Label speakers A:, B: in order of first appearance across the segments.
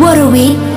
A: What a week.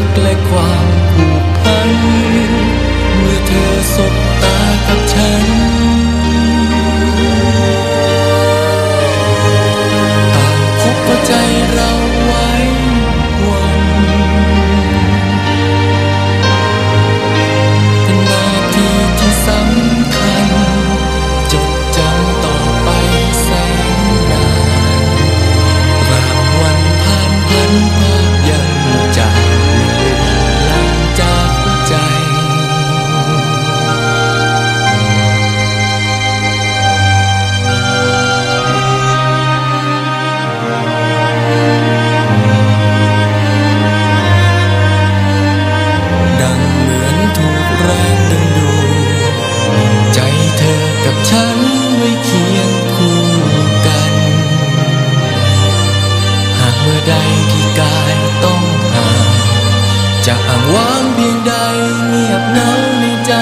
A: look like ความเพียงใดเงี
B: ยบเหงาในใจ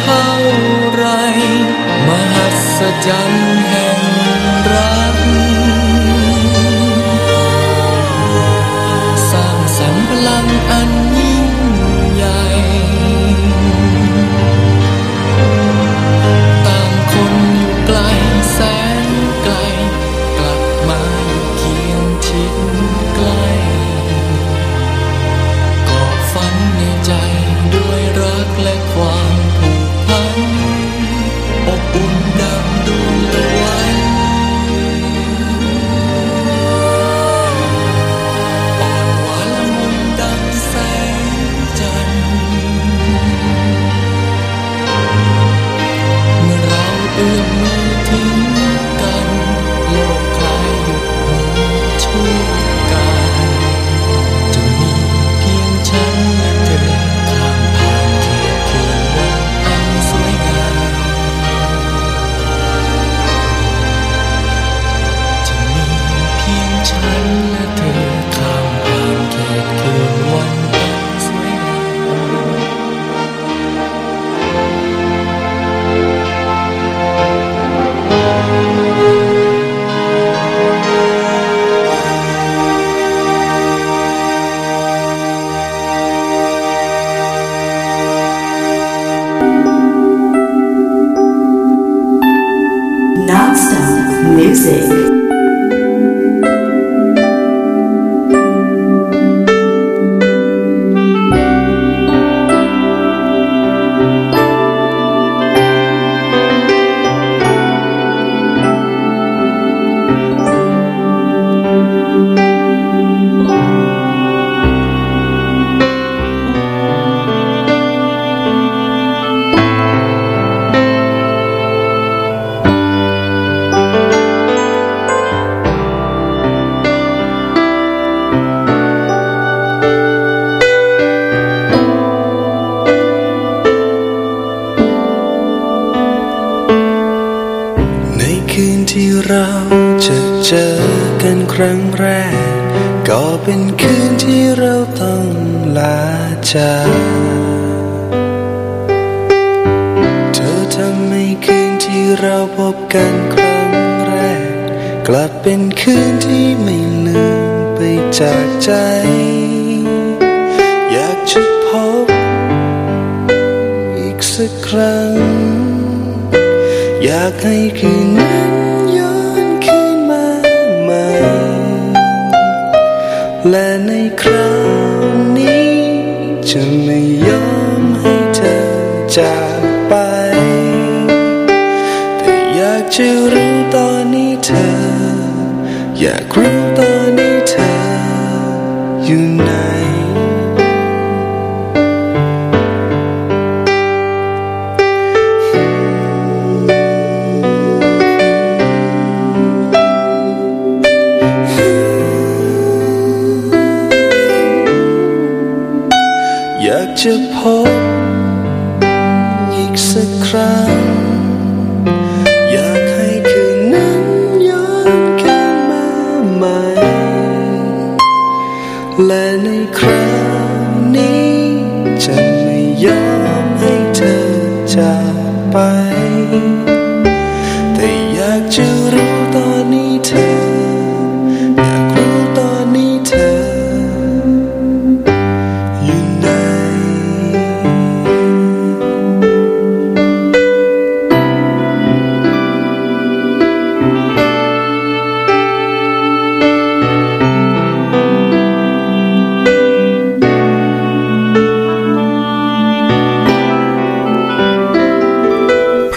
B: เท่าไร ม
C: หัศจรรย์
A: Monster Music.
D: ครั้งแรก ก็เป็นคืนที่เราต้องลาจากเธอทำให้คืนที่เราพบกันครั้งแรก กลับเป็นคืนที่ไม่ลืมไปจากใจ อยากจะพบ อีกสักครั้ง อยากให้คืนนั้น และในคราวนี้ จะไม่ยอมให้เธอจากไป แต่อยากจะรู้ตอนนี้เธอ อยากรู้ ในคราวนี้จะไม่ยอมให้เธอจากไป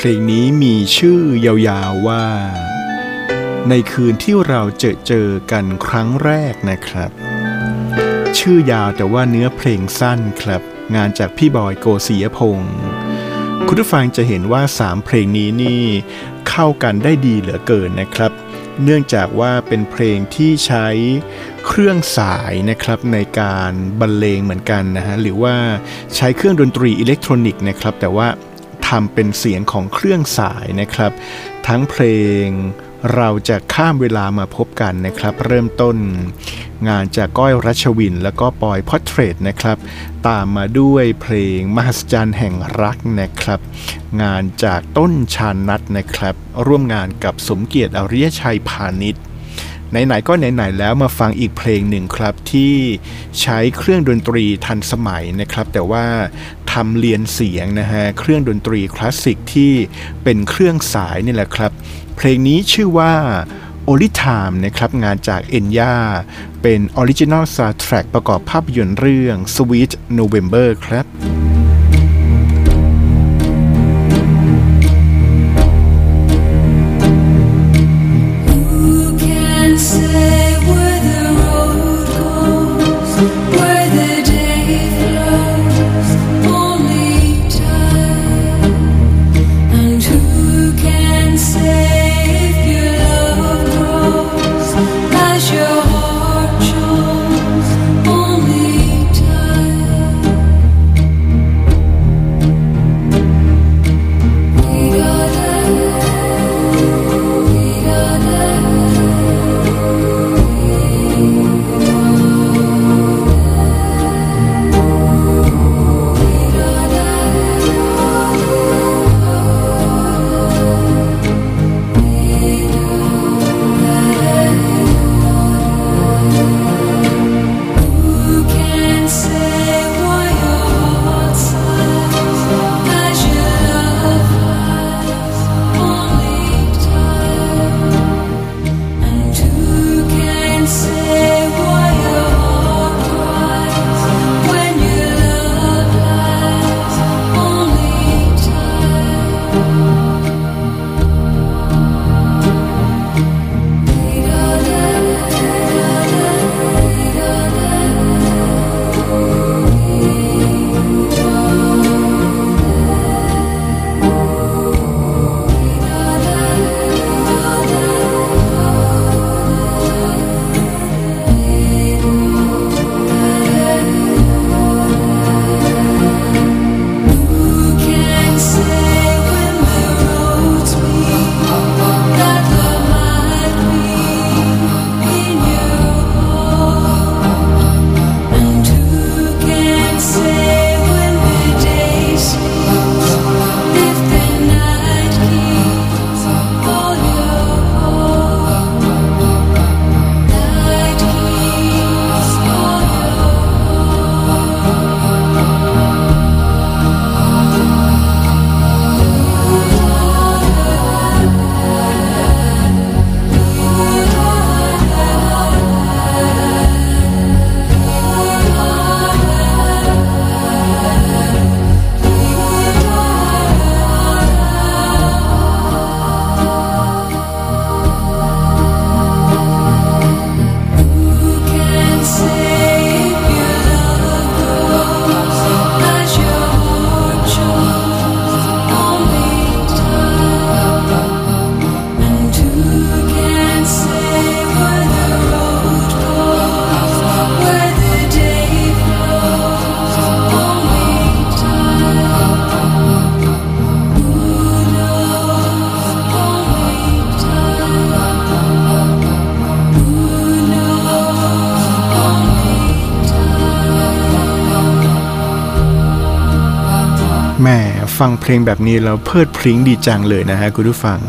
D: เพ
E: ลงนี้มีชื่อยาวๆว่า ในคืนที่เราเจอเจอกันครั้งแรกนะครับ ชื่อยาวแต่ว่าเนื้อเพลงสั้นครับ งานจากพี่บอยโกศิยพงศ์คุณผู้ฟังจะเห็นว่า3เพลงนี้นี่เข้ากันได้ดีเหลือเกินนะครับ เนื่องจากว่าเป็นเพลงที่ใช้เครื่องสายนะครับในการบรรเลงเหมือนกันนะฮะหรือว่าใช้เครื่องดนตรีอิเล็กทรอนิกส์นะครับแต่ว่า ทำเป็นเสียงของเครื่องสายนะครับ ทั้งเพลงเราจะข้ามเวลามาพบกันนะครับ เริ่มต้นงานจากก้อยรัชวิน แล้วก็ปอยพอตเทรตนะครับ ตามมาด้วยเพลงมหัศจรรย์แห่งรักนะครับ งานจากต้นชานัทนะครับ ร่วมงานกับสมเกียรติอริยชัยพาณิชย์ ไหนๆก็ไหนๆแล้วมาฟังอีกเพลงหนึ่งครับที่ใช้เครื่องดนตรีทันสมัยนะครับ แต่ว่าทำเลียนเสียงนะฮะเครื่องดนตรีคลาสสิกที่เป็นเครื่องสายนี่แหละครับ เพลงนี้ชื่อว่า Only Time นะครับงานจาก Enya เป็น original soundtrack ประกอบภาพยนตร์เรื่อง Sweet November ครับ ฟังเพลงแบบนี้แล้วเพลิดเพลิงดีจังเลยนะฮะคุณผู้ฟัง